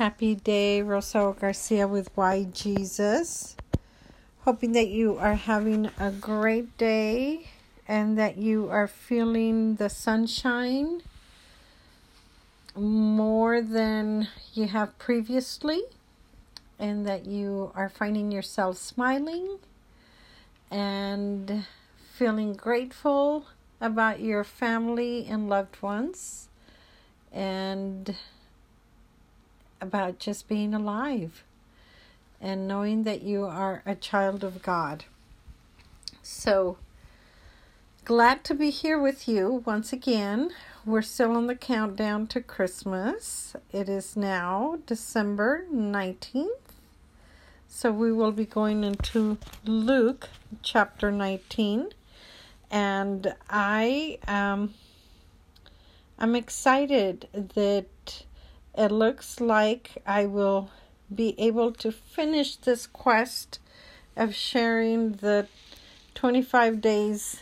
Happy day, Rosario Garcia with Why Jesus. Hoping that you are having a great day and that you are feeling the sunshine more than you have previously, and that you are finding yourself smiling and feeling grateful about your family and loved ones and about just being alive and knowing that you are a child of God. So glad to be here with you once again. We're still on the countdown to Christmas. It is now December 19th. So we will be going into Luke chapter 19 and I um I'm excited that it looks like I will be able to finish this quest of sharing the 25 days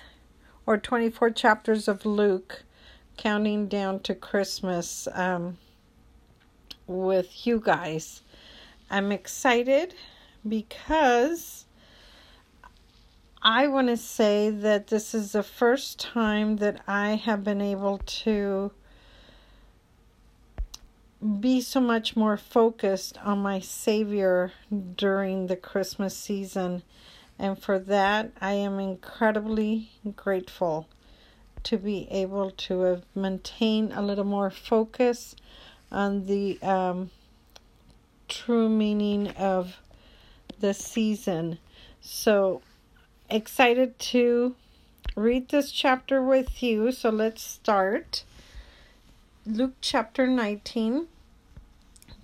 or 24 chapters of Luke, counting down to Christmas um, with you guys. I'm excited because I want to say that this is the first time that I have been able to be so much more focused on my Savior during the Christmas season. And for that, I am incredibly grateful to be able to have maintained a little more focus on the um, true meaning of the season. So excited to read this chapter with you. So let's start. Luke chapter 19.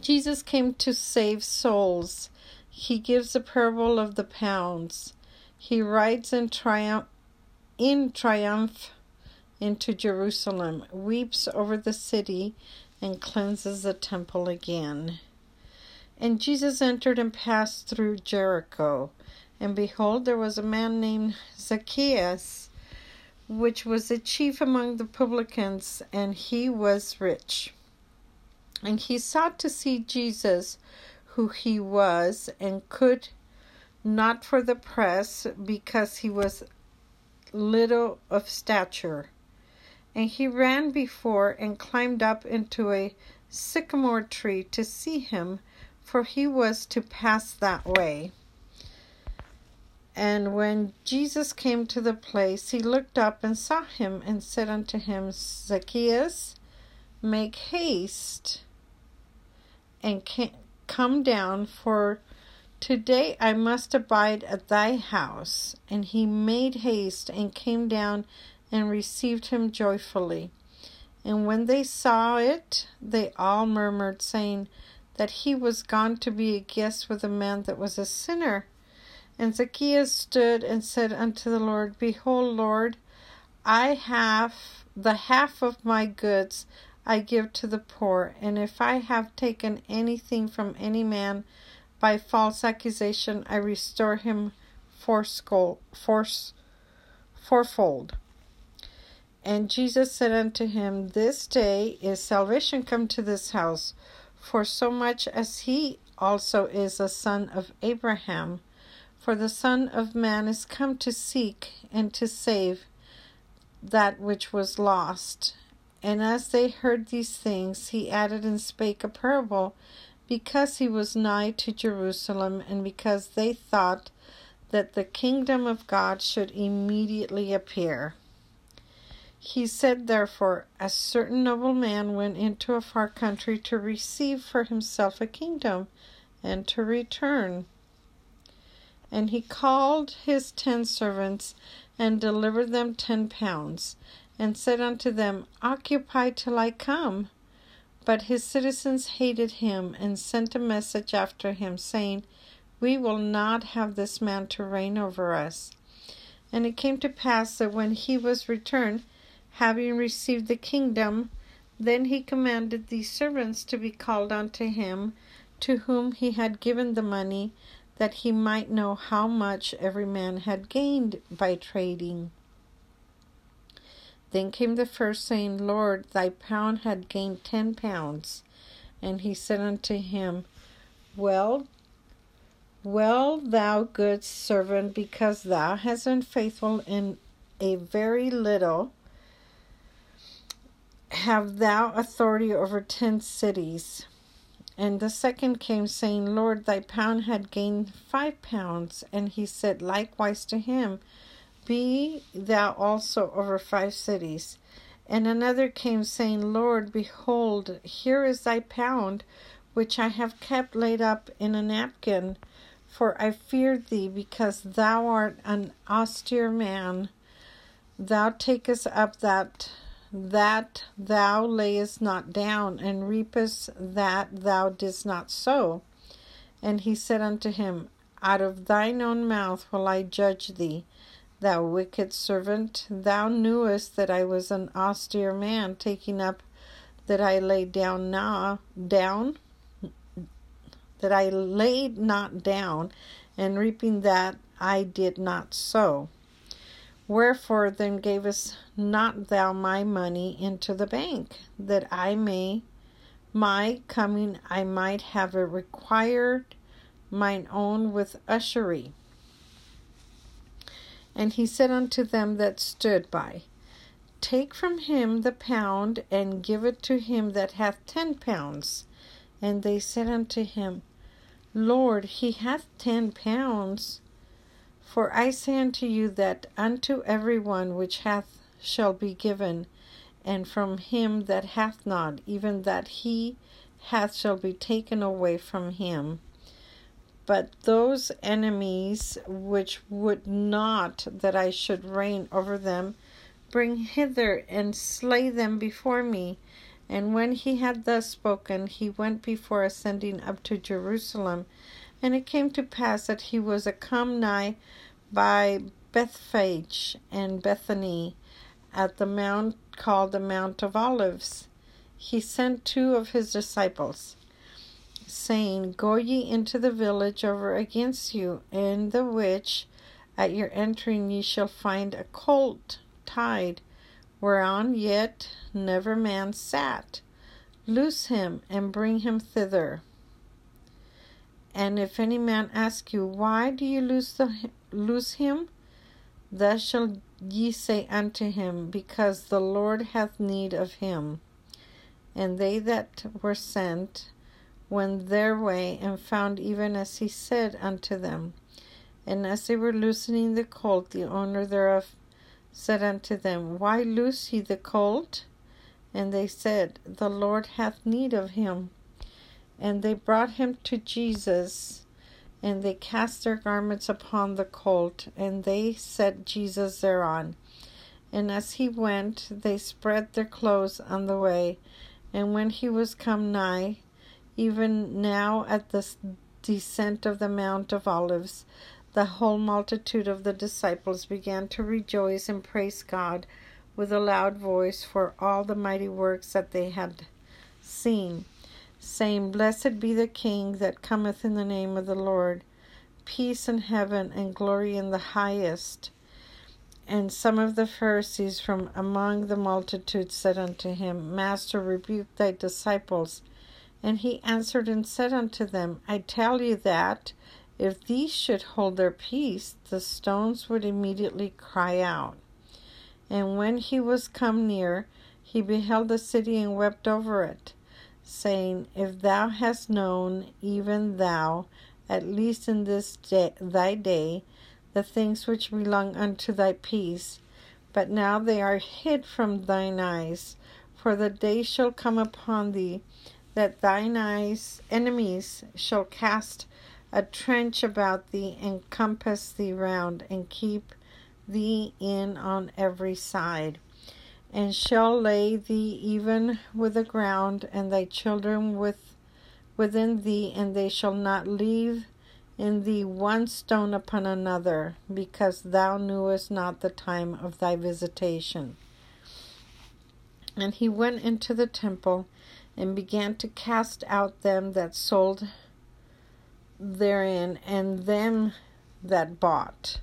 Jesus came to save souls. He gives the parable of the pounds. He rides in triumph in triumph into Jerusalem, weeps over the city, and cleanses the temple again. And Jesus entered and passed through Jericho. And behold, there was a man named Zacchaeus which was a chief among the publicans, and he was rich. And he sought to see Jesus, who he was, and could not for the press, because he was little of stature. And he ran before and climbed up into a sycamore tree to see him, for he was to pass that way. And when Jesus came to the place, he looked up and saw him and said unto him, Zacchaeus, make haste and come down, for today I must abide at thy house. And he made haste and came down and received him joyfully. And when they saw it, they all murmured, saying that he was gone to be a guest with a man that was a sinner. And Zacchaeus stood and said unto the Lord, Behold, Lord, I have the half of my goods I give to the poor, and if I have taken anything from any man by false accusation, I restore him fourfold. And Jesus said unto him, This day is salvation come to this house, for so much as he also is a son of Abraham. For the Son of Man is come to seek and to save that which was lost. And as they heard these things, he added and spake a parable, because he was nigh to Jerusalem, and because they thought that the kingdom of God should immediately appear. He said, therefore, a certain noble man went into a far country to receive for himself a kingdom, and to return. And he called his ten servants, and delivered them ten pounds, and said unto them, Occupy till I come. But his citizens hated him, and sent a message after him, saying, We will not have this man to reign over us. And it came to pass that when he was returned, having received the kingdom, then he commanded these servants to be called unto him, to whom he had given the money, that he might know how much every man had gained by trading. Then came the first, saying, Lord, thy pound had gained ten pounds. And he said unto him, Well, well, thou good servant, because thou hast been faithful in a very little, have thou authority over ten cities. And the second came, saying, Lord, thy pound had gained five pounds. And he said likewise to him, Be thou also over five cities. And another came, saying, Lord, behold, here is thy pound, which I have kept laid up in a napkin. For I feared thee, because thou art an austere man. Thou takest up that that thou layest not down, and reapest that thou didst not sow. And he said unto him, Out of thine own mouth will I judge thee. Thou wicked servant, thou knewest that I was an austere man, taking up that I laid down now down that I laid not down, and reaping that I did not sow. Wherefore then gavest not thou my money into the bank, that I may my coming I might have it required mine own with usury? And he said unto them that stood by, Take from him the pound, and give it to him that hath ten pounds. And they said unto him, Lord, he hath ten pounds. For I say unto you that unto every one which hath shall be given, and from him that hath not, even that he hath shall be taken away from him. But those enemies which would not that I should reign over them, bring hither and slay them before me. And when he had thus spoken, he went before ascending up to Jerusalem. And it came to pass that he was a come nigh by Bethphage and Bethany at the mount called the Mount of Olives. He sent two of his disciples, saying, Go ye into the village over against you, in the which at your entering ye shall find a colt tied, whereon yet never man sat. Loose him and bring him thither. And if any man ask you, Why do you loose, the, loose him? Thus shall ye say unto him, Because the Lord hath need of him. And they that were sent went their way, and found even as he said unto them. And as they were loosening the colt, the owner thereof said unto them, Why loose ye the colt? And they said, The Lord hath need of him. And they brought him to Jesus, and they cast their garments upon the colt, and they set Jesus thereon. And as he went, they spread their clothes on the way. And when he was come nigh, even now at the descent of the Mount of Olives, the whole multitude of the disciples began to rejoice and praise God with a loud voice for all the mighty works that they had seen saying, Blessed be the King that cometh in the name of the Lord, peace in heaven and glory in the highest. And some of the Pharisees from among the multitude said unto him, Master, rebuke thy disciples. And he answered and said unto them, I tell you that if these should hold their peace, the stones would immediately cry out. And when he was come near, he beheld the city and wept over it saying, If thou hast known, even thou, at least in this day, thy day, the things which belong unto thy peace, but now they are hid from thine eyes, for the day shall come upon thee that thine eyes enemies shall cast a trench about thee and compass thee round and keep thee in on every side and shall lay thee even with the ground, and thy children with within thee, and they shall not leave in thee one stone upon another, because thou knewest not the time of thy visitation. And he went into the temple and began to cast out them that sold therein, and them that bought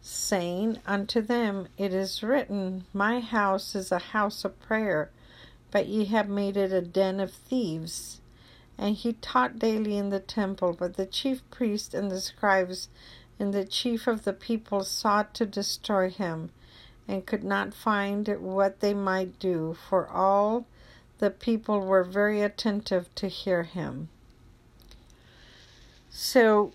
saying unto them, It is written, My house is a house of prayer, but ye have made it a den of thieves. and he taught daily in the temple. But the chief priests and the scribes and the chief of the people sought to destroy him, and could not find what they might do, for all the people were very attentive to hear him. So,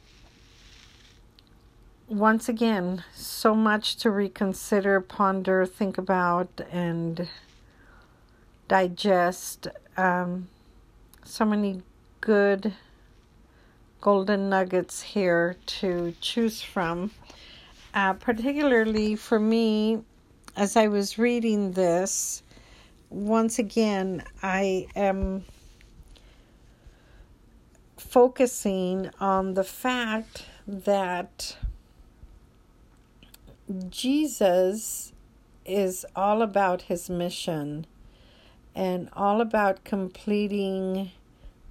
once again, so much to reconsider, ponder, think about, and digest. Um, so many good golden nuggets here to choose from. Uh, particularly for me, as I was reading this, once again, I am focusing on the fact that Jesus is all about his mission and all about completing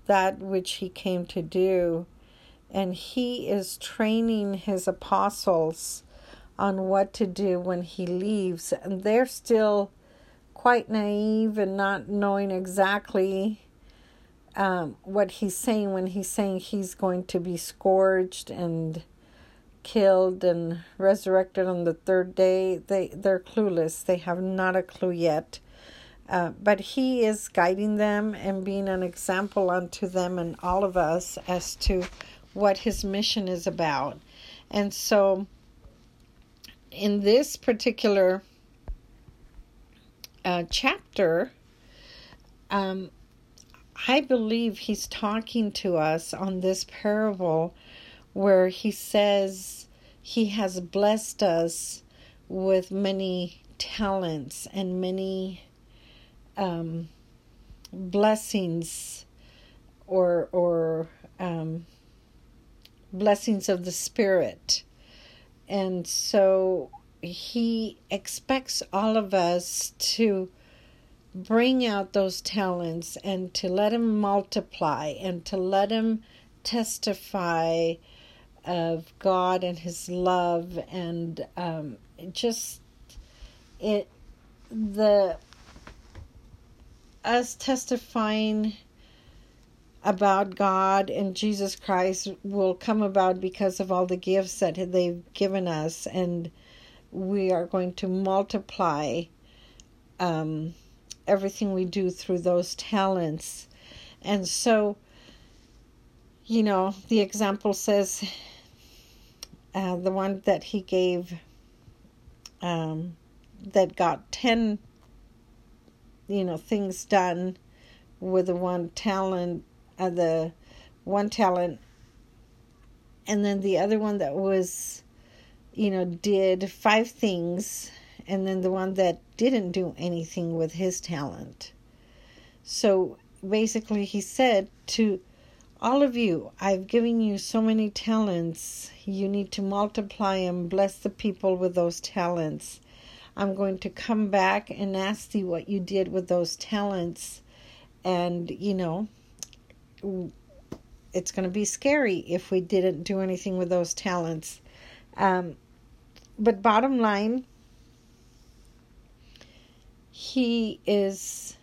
that which he came to do. And he is training his apostles on what to do when he leaves. And they're still quite naive and not knowing exactly um, what he's saying when he's saying he's going to be scourged and killed and resurrected on the third day. They they're clueless. They have not a clue yet. Uh, but he is guiding them and being an example unto them and all of us as to what his mission is about. And so, in this particular uh, chapter, um, I believe he's talking to us on this parable where he says he has blessed us with many talents and many um, blessings or or um, blessings of the spirit. And so he expects all of us to bring out those talents and to let him multiply and to let him testify of God and His love, and um, just it the us testifying about God and Jesus Christ will come about because of all the gifts that they've given us, and we are going to multiply um, everything we do through those talents. And so, you know, the example says uh, the one that he gave um, that got 10 you know things done with the one talent uh, the one talent. And then the other one that was you know did five things and then the one that didn't do anything with his talent. So basically he said to all of you, I've given you so many talents. You need to multiply and bless the people with those talents. I'm going to come back and ask you what you did with those talents. And, you know, it's going to be scary if we didn't do anything with those talents. Um, but bottom line, he is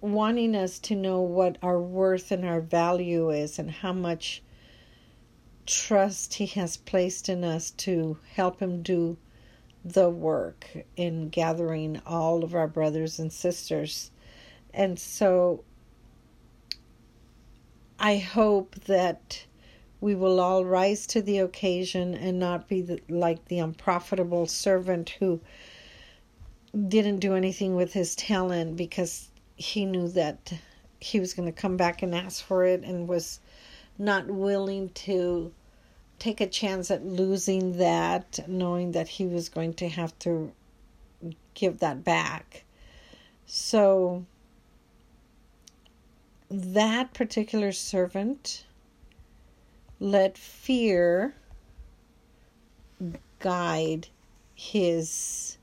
wanting us to know what our worth and our value is and how much trust he has placed in us to help him do the work in gathering all of our brothers and sisters. And so I hope that we will all rise to the occasion and not be the, like the unprofitable servant who didn't do anything with his talent because he knew that he was going to come back and ask for it and was not willing to take a chance at losing that, knowing that he was going to have to give that back. So, that particular servant let fear guide his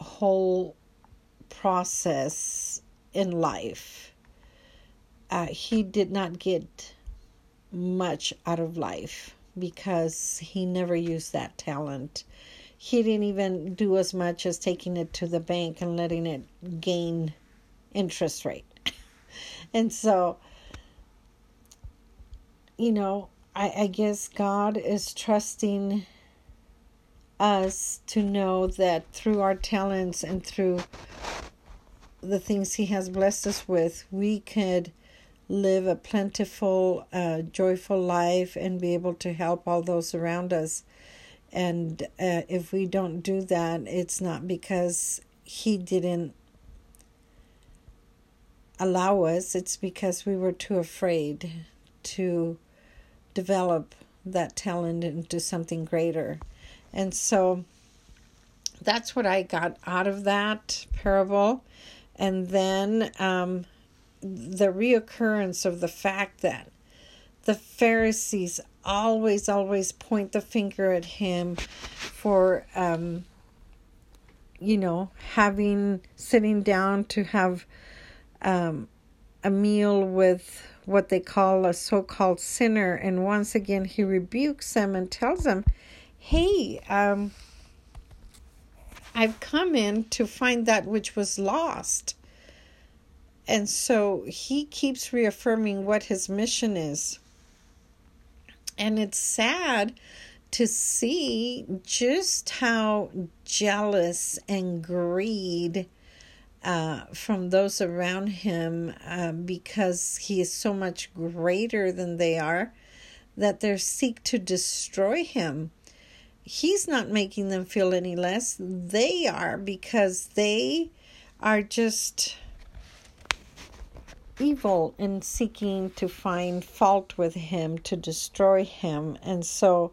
whole process in life. Uh, he did not get much out of life because he never used that talent. He didn't even do as much as taking it to the bank and letting it gain interest rate. and so, you know, I, I guess God is trusting us to know that through our talents and through the things He has blessed us with, we could live a plentiful, uh, joyful life and be able to help all those around us. And uh, if we don't do that, it's not because He didn't allow us, it's because we were too afraid to develop that talent into something greater. And so that's what I got out of that parable. And then um, the reoccurrence of the fact that the Pharisees always, always point the finger at him for, um, you know, having, sitting down to have um, a meal with what they call a so called sinner. And once again, he rebukes them and tells them, hey, um, I've come in to find that which was lost. And so he keeps reaffirming what his mission is. And it's sad to see just how jealous and greed uh, from those around him uh, because he is so much greater than they are that they seek to destroy him he's not making them feel any less. They are because they are just evil in seeking to find fault with him, to destroy him. And so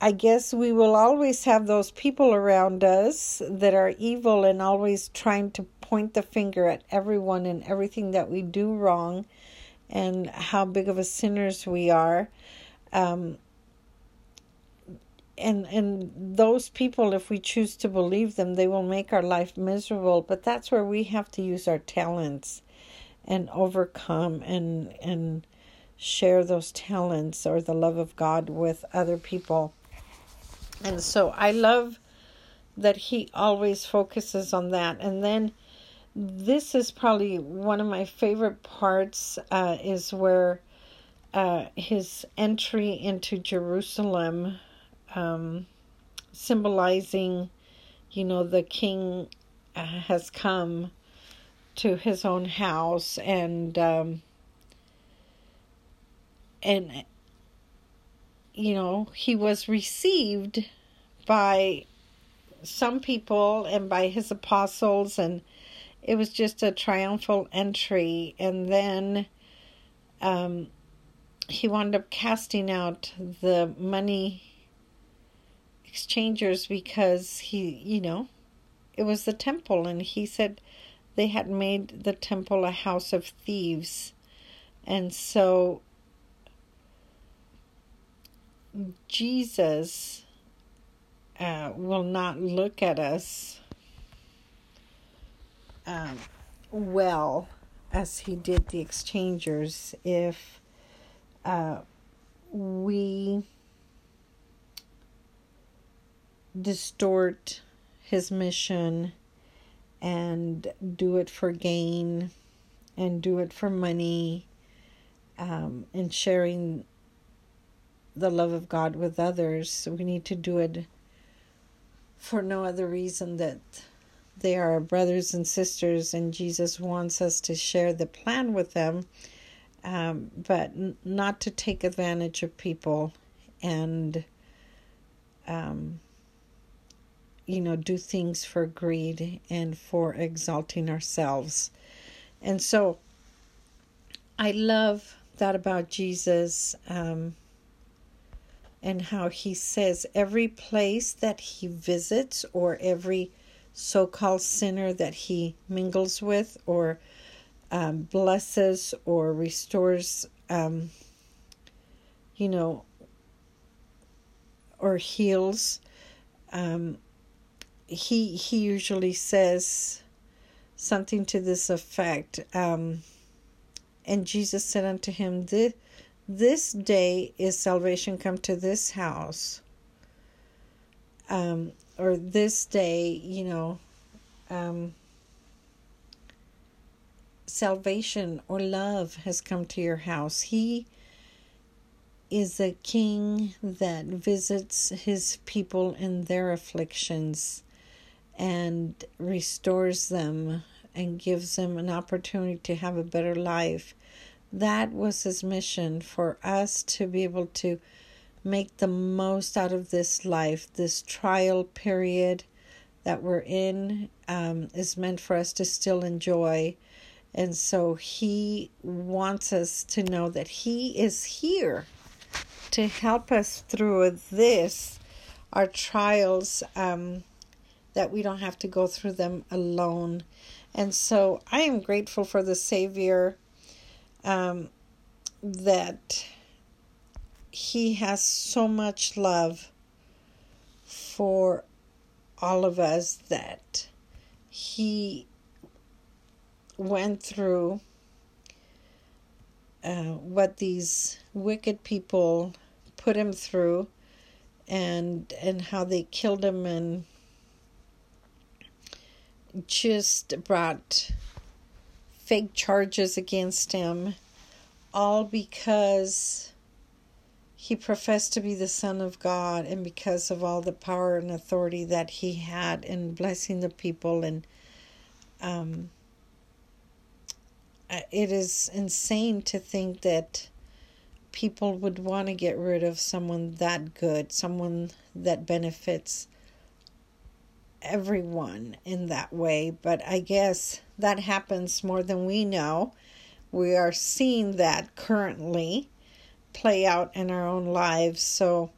I guess we will always have those people around us that are evil and always trying to point the finger at everyone and everything that we do wrong and how big of a sinners we are. Um, and and those people if we choose to believe them they will make our life miserable. But that's where we have to use our talents and overcome and and share those talents or the love of God with other people. And so I love that he always focuses on that. And then this is probably one of my favorite parts uh, is where uh, his entry into Jerusalem um, symbolizing, you know, the king uh, has come to his own house and um, and you know he was received by some people and by his apostles and it was just a triumphal entry. And then um, he wound up casting out the money exchangers because he, you know, it was the temple, and he said they had made the temple a house of thieves. And so Jesus uh, will not look at us um, well as he did the exchangers if uh, we distort his mission and do it for gain and do it for money um, and sharing the love of God with others. We need to do it for no other reason that they are brothers and sisters, and Jesus wants us to share the plan with them, um, but n- not to take advantage of people and um, you know, do things for greed and for exalting ourselves. And so I love that about Jesus um, and how he says every place that he visits or every so called sinner that he mingles with or um, blesses or restores, um, you know, or heals. Um, he he usually says something to this effect. Um, and Jesus said unto him, this, this day is salvation come to this house. Um, or this day, you know, um, salvation or love has come to your house. He is a king that visits his people in their afflictions and restores them and gives them an opportunity to have a better life. That was his mission for us to be able to make the most out of this life, this trial period that we're in um, is meant for us to still enjoy. And so he wants us to know that he is here to help us through this, our trials, um, that we don't have to go through them alone. And so I am grateful for the Savior um, that he has so much love for all of us that he went through uh, what these wicked people put him through and and how they killed him and just brought fake charges against him all because he professed to be the Son of God, and because of all the power and authority that he had in blessing the people, and um, it is insane to think that people would want to get rid of someone that good, someone that benefits everyone in that way. But I guess that happens more than we know. We are seeing that currently play out in our own lives. So,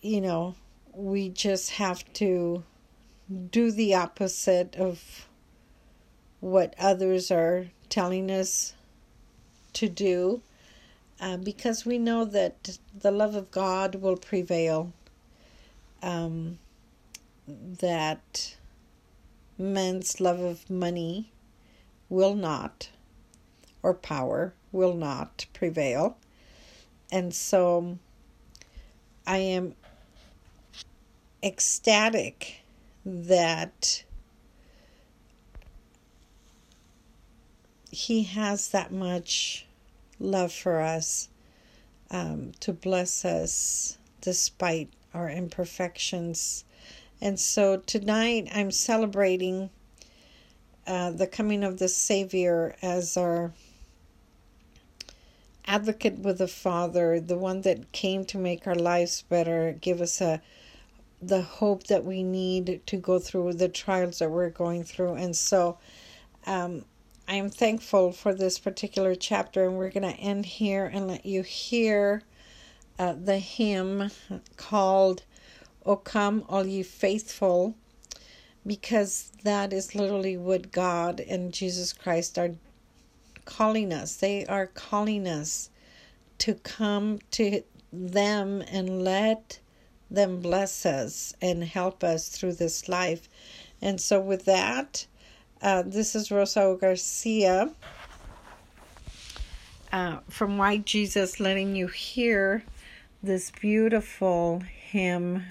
you know, we just have to do the opposite of what others are telling us to do uh, because we know that the love of God will prevail. Um, that men's love of money will not, or power will not prevail. And so I am ecstatic that he has that much love for us um, to bless us despite our imperfections. And so tonight I'm celebrating uh, the coming of the Savior as our advocate with the Father, the one that came to make our lives better, give us a the hope that we need to go through the trials that we're going through. And so um, I am thankful for this particular chapter, and we're going to end here and let you hear uh, the hymn called O Come, All Ye Faithful, because that is literally what God and Jesus Christ are calling us. They are calling us to come to them and let them bless us and help us through this life. And so, with that, uh, this is Rosa Garcia uh, from Why Jesus letting you hear this beautiful hymn